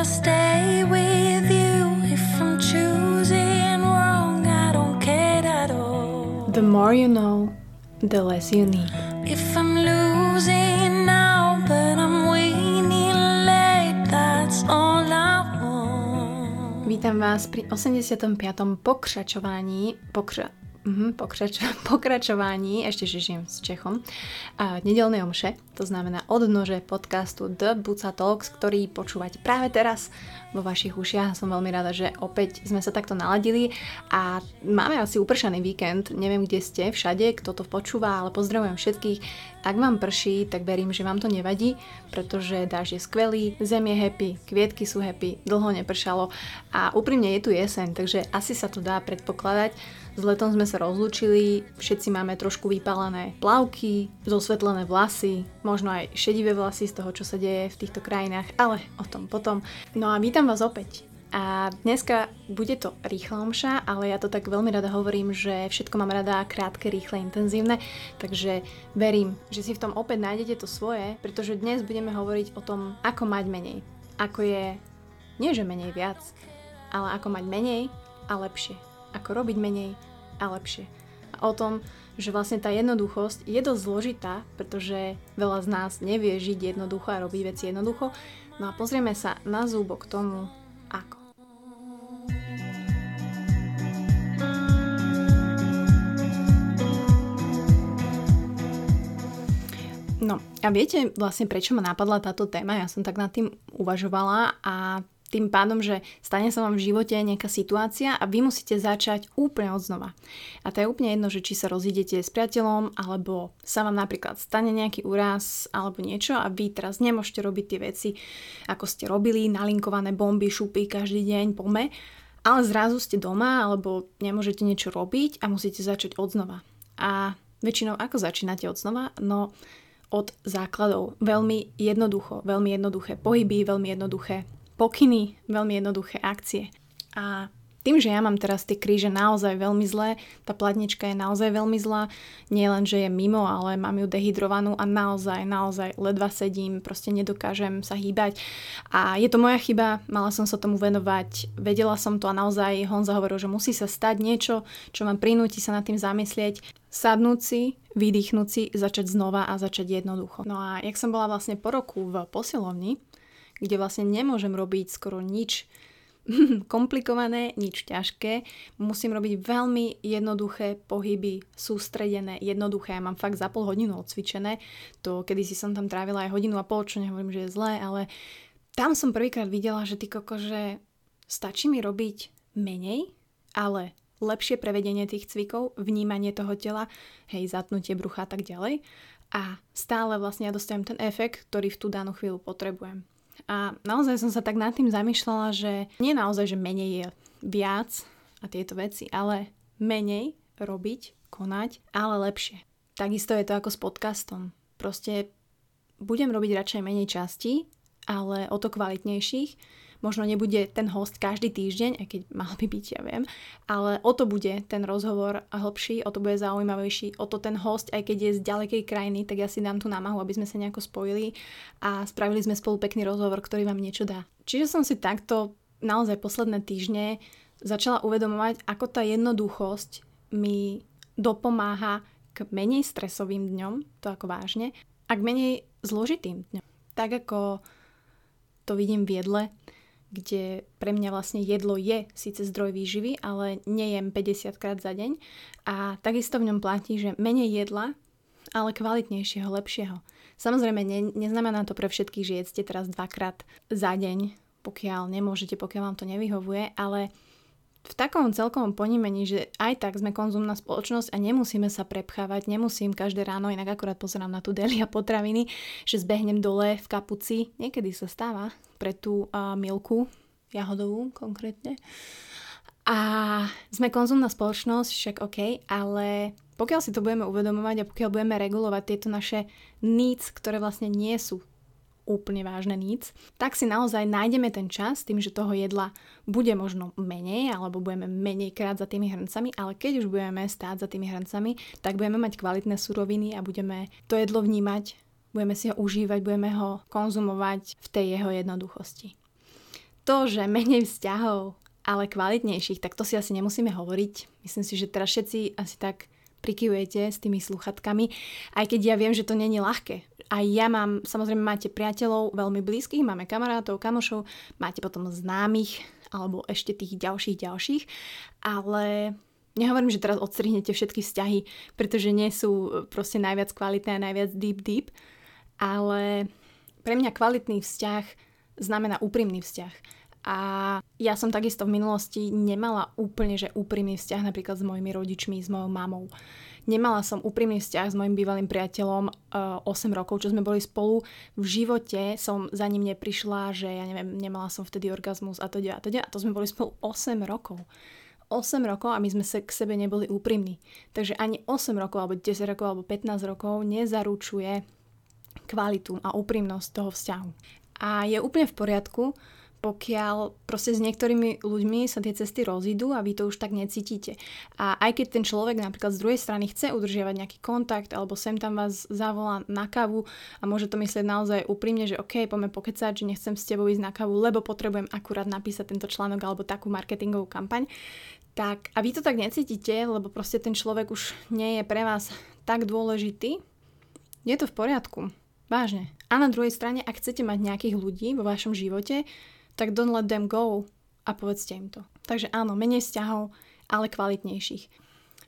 I stay with you. If I'm choosing wrong, I don't care at all. The more you know, the less you need. If I'm losing now, but I'm winning late, that's all I want. Vítam vás pri 85. pokračovaní, pokra, Mhm, pokrač- pokračovaní, ešte že žijem s Čechom, a nedelnej omše, to znamená odnože podcastu The Buca Talks, ktorý počúvate práve teraz vo vašich ušiach. Som veľmi rada, že opäť sme sa takto naladili a máme asi upršaný víkend, neviem kde ste, všade, kto to počúva, ale pozdravujem všetkých. Ak vám prší, tak verím, že vám to nevadí, pretože dáž je skvelý, zem je happy, kvietky sú happy, dlho nepršalo a úprimne je tu jeseň, takže asi sa to dá predpokladať. S letom sme sa rozlúčili, všetci máme trošku vypálené plavky, zosvetlené vlasy, možno aj šedivé vlasy z toho, čo sa deje v týchto krajinách, ale o tom potom. No a vítam vás opäť. A dneska bude to rýchla omša, ale ja to tak veľmi rada hovorím, že všetko mám rada krátke, rýchle, intenzívne, takže verím, že si v tom opäť nájdete to svoje, pretože dnes budeme hovoriť o tom, ako mať menej. Ako je, nie že menej viac, ale ako mať menej a lepšie. Ako robiť menej a lepšie. A o tom, že vlastne tá jednoduchosť je dosť zložitá, pretože veľa z nás nevie žiť jednoducho a robiť veci jednoducho. No a pozrieme sa na zúbok tomu, ako. No a viete vlastne prečo ma napadla táto téma? Ja som tak nad tým uvažovala a tým pádom, že stane sa vám v živote nejaká situácia a vy musíte začať úplne od znova. A to je úplne jedno, že či sa rozídete s priateľom, alebo sa vám napríklad stane nejaký úraz alebo niečo a vy teraz nemôžete robiť tie veci, ako ste robili, nalinkované bomby, šupy každý deň, pome, ale zrazu ste doma alebo nemôžete niečo robiť a musíte začať od znova. A väčšinou ako začínate od znova? No od základov. Veľmi jednoducho, veľmi jednoduché pohyby, veľmi jednoduché pokyny, veľmi jednoduché akcie. A tým, že ja mám teraz tie kríže naozaj veľmi zlé, tá platnička je naozaj veľmi zlá, nie len, že je mimo, ale mám ju dehydrovanú a naozaj, naozaj ledva sedím, proste nedokážem sa hýbať. A je to moja chyba, mala som sa tomu venovať, vedela som to a naozaj Honza hovoril, že musí sa stať niečo, čo vám prinúti sa nad tým zamyslieť, sadnúť si, vydýchnuť si, začať znova a začať jednoducho. No a jak som bola vlastne po roku v posilovni, kde vlastne nemôžem robiť skoro nič komplikované, nič ťažké. Musím robiť veľmi jednoduché pohyby, sústredené, jednoduché. Ja mám fakt za pol hodinu odcvičené. To, kedy si som tam trávila aj hodinu a pol, čo nehovorím, že je zlé, ale tam som prvýkrát videla, že ty koko, že stačí mi robiť menej, ale lepšie prevedenie tých cvikov, vnímanie toho tela, hej, zatnutie brucha a tak ďalej. A stále vlastne ja dostanem ten efekt, ktorý v tú danú chvíľu potrebujem. A naozaj som sa tak nad tým zamýšľala, že nie naozaj, že menej je viac a tieto veci, ale menej robiť, konať, ale lepšie. Takisto je to ako s podcastom. Proste budem robiť radšej menej častí, ale o to kvalitnejších, Možno nebude ten host každý týždeň, aj keď mal by byť, ja viem, ale o to bude ten rozhovor hlbší, o to bude zaujímavejší, o to ten host, aj keď je z ďalekej krajiny, tak ja si dám tú námahu, aby sme sa nejako spojili a spravili sme spolu pekný rozhovor, ktorý vám niečo dá. Čiže som si takto naozaj posledné týždne začala uvedomovať, ako tá jednoduchosť mi dopomáha k menej stresovým dňom, to ako vážne, a k menej zložitým dňom. Tak ako to vidím v jedle, kde pre mňa vlastne jedlo je síce zdroj výživy, ale nejem 50 krát za deň a takisto v ňom platí, že menej jedla, ale kvalitnejšieho, lepšieho. Samozrejme, ne, neznamená to pre všetkých, že jedzte teraz dvakrát za deň, pokiaľ nemôžete, pokiaľ vám to nevyhovuje, ale v takom celkovom ponímení, že aj tak sme konzumná spoločnosť a nemusíme sa prepchávať, nemusím každé ráno, inak akorát pozerám na tú delia potraviny, že zbehnem dole v kapuci, niekedy sa stáva pre tú uh, milku, jahodovú konkrétne. A sme konzumná spoločnosť, však OK, ale pokiaľ si to budeme uvedomovať a pokiaľ budeme regulovať tieto naše needs, ktoré vlastne nie sú úplne vážne nic, tak si naozaj nájdeme ten čas tým, že toho jedla bude možno menej alebo budeme menej krát za tými hrncami, ale keď už budeme stáť za tými hrncami, tak budeme mať kvalitné suroviny a budeme to jedlo vnímať, budeme si ho užívať, budeme ho konzumovať v tej jeho jednoduchosti. To, že menej vzťahov, ale kvalitnejších, tak to si asi nemusíme hovoriť. Myslím si, že teraz všetci asi tak prikyvujete s tými sluchatkami, aj keď ja viem, že to není ľahké. Aj ja mám, samozrejme máte priateľov veľmi blízkych, máme kamarátov, kamošov, máte potom známych, alebo ešte tých ďalších ďalších, ale nehovorím, že teraz odstrihnete všetky vzťahy, pretože nie sú proste najviac kvalitné a najviac deep deep, ale pre mňa kvalitný vzťah znamená úprimný vzťah a ja som takisto v minulosti nemala úplne, že úprimný vzťah napríklad s mojimi rodičmi, s mojou mamou. Nemala som úprimný vzťah s mojim bývalým priateľom uh, eh, 8 rokov, čo sme boli spolu. V živote som za ním neprišla, že ja neviem, nemala som vtedy orgazmus a to a to a to sme boli spolu 8 rokov. 8 rokov a my sme sa k sebe neboli úprimní. Takže ani 8 rokov, alebo 10 rokov, alebo 15 rokov nezaručuje kvalitu a úprimnosť toho vzťahu. A je úplne v poriadku, pokiaľ proste s niektorými ľuďmi sa tie cesty rozídu a vy to už tak necítite. A aj keď ten človek napríklad z druhej strany chce udržiavať nejaký kontakt alebo sem tam vás zavolá na kávu a môže to myslieť naozaj úprimne, že OK, poďme pokecať, že nechcem s tebou ísť na kávu, lebo potrebujem akurát napísať tento článok alebo takú marketingovú kampaň, tak a vy to tak necítite, lebo proste ten človek už nie je pre vás tak dôležitý, je to v poriadku. Vážne. A na druhej strane, ak chcete mať nejakých ľudí vo vašom živote, tak don't let them go a povedzte im to. Takže áno, menej vzťahov, ale kvalitnejších.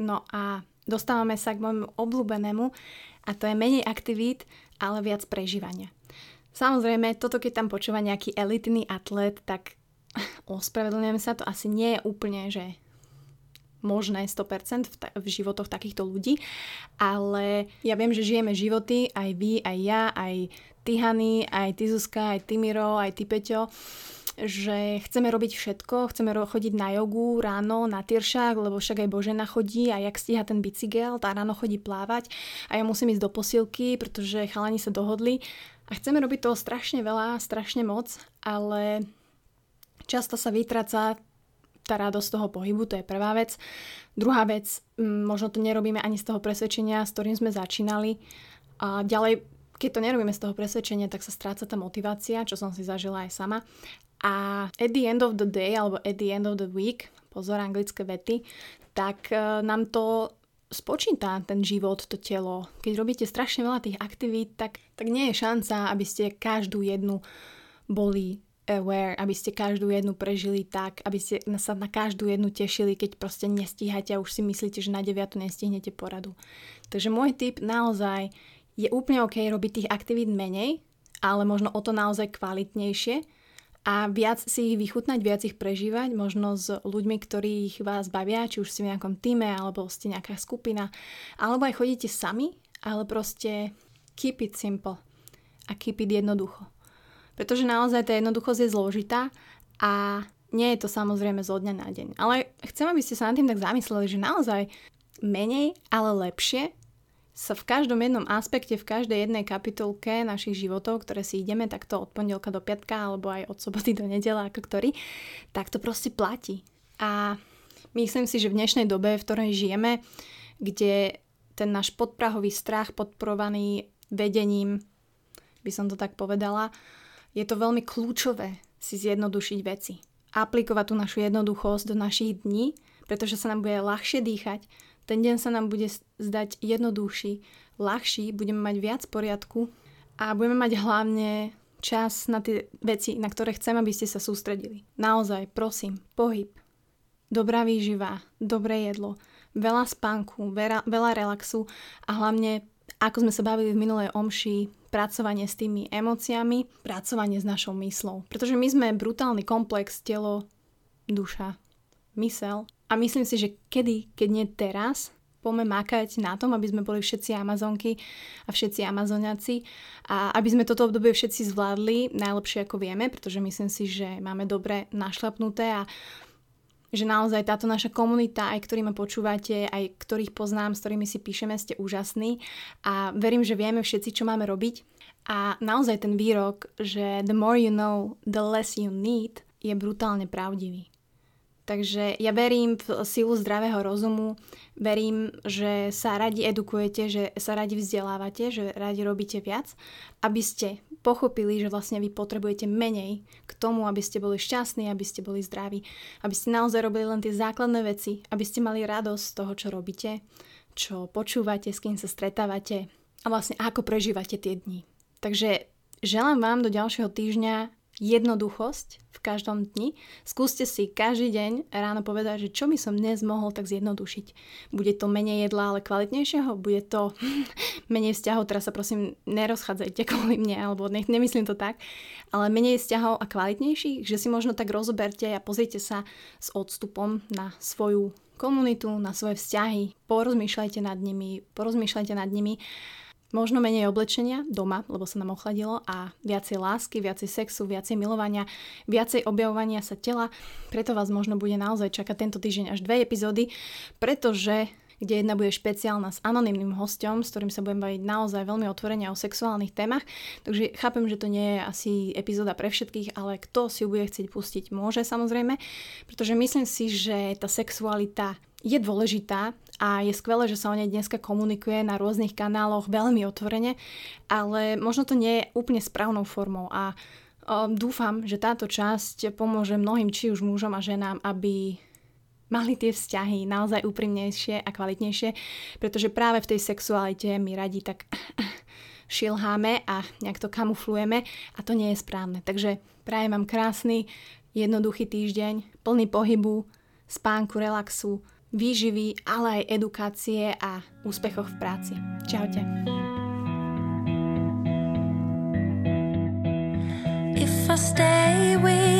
No a dostávame sa k môjmu obľúbenému a to je menej aktivít, ale viac prežívania. Samozrejme, toto keď tam počúva nejaký elitný atlet, tak ospravedlňujem sa, to asi nie je úplne, že možné 100% v, ta- v životoch takýchto ľudí, ale ja viem, že žijeme životy, aj vy, aj ja, aj ty Hany, aj ty Zuzka, aj ty Miro, aj ty Peťo, že chceme robiť všetko, chceme chodiť na jogu ráno, na tyršák, lebo však aj Božena chodí a jak stíha ten bicykel, tá ráno chodí plávať a ja musím ísť do posilky, pretože chalani sa dohodli. A chceme robiť toho strašne veľa, strašne moc, ale často sa vytraca tá radosť toho pohybu, to je prvá vec. Druhá vec, možno to nerobíme ani z toho presvedčenia, s ktorým sme začínali. A ďalej, keď to nerobíme z toho presvedčenia, tak sa stráca tá motivácia, čo som si zažila aj sama. A at the end of the day, alebo at the end of the week, pozor anglické vety, tak e, nám to spočíta ten život, to telo. Keď robíte strašne veľa tých aktivít, tak, tak nie je šanca, aby ste každú jednu boli aware, aby ste každú jednu prežili tak, aby ste sa na každú jednu tešili, keď proste nestíhate a už si myslíte, že na deviatu nestihnete poradu. Takže môj tip naozaj je úplne ok robiť tých aktivít menej, ale možno o to naozaj kvalitnejšie a viac si ich vychutnať, viac ich prežívať, možno s ľuďmi, ktorých vás bavia, či už ste v nejakom týme, alebo ste nejaká skupina, alebo aj chodíte sami, ale proste keep it simple a keep it jednoducho. Pretože naozaj tá jednoduchosť je zložitá a nie je to samozrejme zo dňa na deň. Ale chcem, aby ste sa nad tým tak zamysleli, že naozaj menej, ale lepšie sa v každom jednom aspekte, v každej jednej kapitolke našich životov, ktoré si ideme takto od pondelka do piatka alebo aj od soboty do nedela, ako ktorý, tak to proste platí. A myslím si, že v dnešnej dobe, v ktorej žijeme, kde ten náš podprahový strach podporovaný vedením, by som to tak povedala, je to veľmi kľúčové si zjednodušiť veci. Aplikovať tú našu jednoduchosť do našich dní, pretože sa nám bude ľahšie dýchať, ten deň sa nám bude zdať jednoduchší, ľahší, budeme mať viac poriadku a budeme mať hlavne čas na tie veci, na ktoré chcem, aby ste sa sústredili. Naozaj, prosím, pohyb, dobrá výživa, dobré jedlo, veľa spánku, veľa, veľa relaxu a hlavne, ako sme sa bavili v minulej omši, pracovanie s tými emóciami, pracovanie s našou myslou. Pretože my sme brutálny komplex telo, duša, mysel a myslím si, že kedy, keď nie teraz, poďme makať na tom, aby sme boli všetci Amazonky a všetci Amazoniaci a aby sme toto obdobie všetci zvládli najlepšie ako vieme, pretože myslím si, že máme dobre našlapnuté a že naozaj táto naša komunita, aj ktorí ma počúvate, aj ktorých poznám, s ktorými si píšeme, ste úžasní a verím, že vieme všetci, čo máme robiť. A naozaj ten výrok, že the more you know, the less you need, je brutálne pravdivý. Takže ja verím v silu zdravého rozumu, verím, že sa radi edukujete, že sa radi vzdelávate, že radi robíte viac, aby ste pochopili, že vlastne vy potrebujete menej k tomu, aby ste boli šťastní, aby ste boli zdraví, aby ste naozaj robili len tie základné veci, aby ste mali radosť z toho, čo robíte, čo počúvate, s kým sa stretávate a vlastne ako prežívate tie dni. Takže želám vám do ďalšieho týždňa jednoduchosť v každom dni. Skúste si každý deň ráno povedať, že čo by som dnes mohol tak zjednodušiť. Bude to menej jedla, ale kvalitnejšieho? Bude to menej vzťahov? Teraz sa prosím nerozchádzajte kvôli mne, alebo ne, nemyslím to tak. Ale menej vzťahov a kvalitnejších, že si možno tak rozoberte a pozrite sa s odstupom na svoju komunitu, na svoje vzťahy. Porozmýšľajte nad nimi, porozmýšľajte nad nimi Možno menej oblečenia doma, lebo sa nám ochladilo a viacej lásky, viacej sexu, viacej milovania, viacej objavovania sa tela. Preto vás možno bude naozaj čakať tento týždeň až dve epizódy, pretože kde jedna bude špeciálna s anonymným hostom, s ktorým sa budem baviť naozaj veľmi otvorene o sexuálnych témach. Takže chápem, že to nie je asi epizóda pre všetkých, ale kto si ju bude chcieť pustiť, môže samozrejme, pretože myslím si, že tá sexualita je dôležitá a je skvelé, že sa o nej dneska komunikuje na rôznych kanáloch veľmi otvorene, ale možno to nie je úplne správnou formou a dúfam, že táto časť pomôže mnohým či už mužom a ženám, aby mali tie vzťahy naozaj úprimnejšie a kvalitnejšie, pretože práve v tej sexualite my radi tak šilháme a nejak to kamuflujeme a to nie je správne. Takže prajem vám krásny, jednoduchý týždeň, plný pohybu, spánku, relaxu, výživy, ale aj edukácie a úspechov v práci. Čaute. If I stay with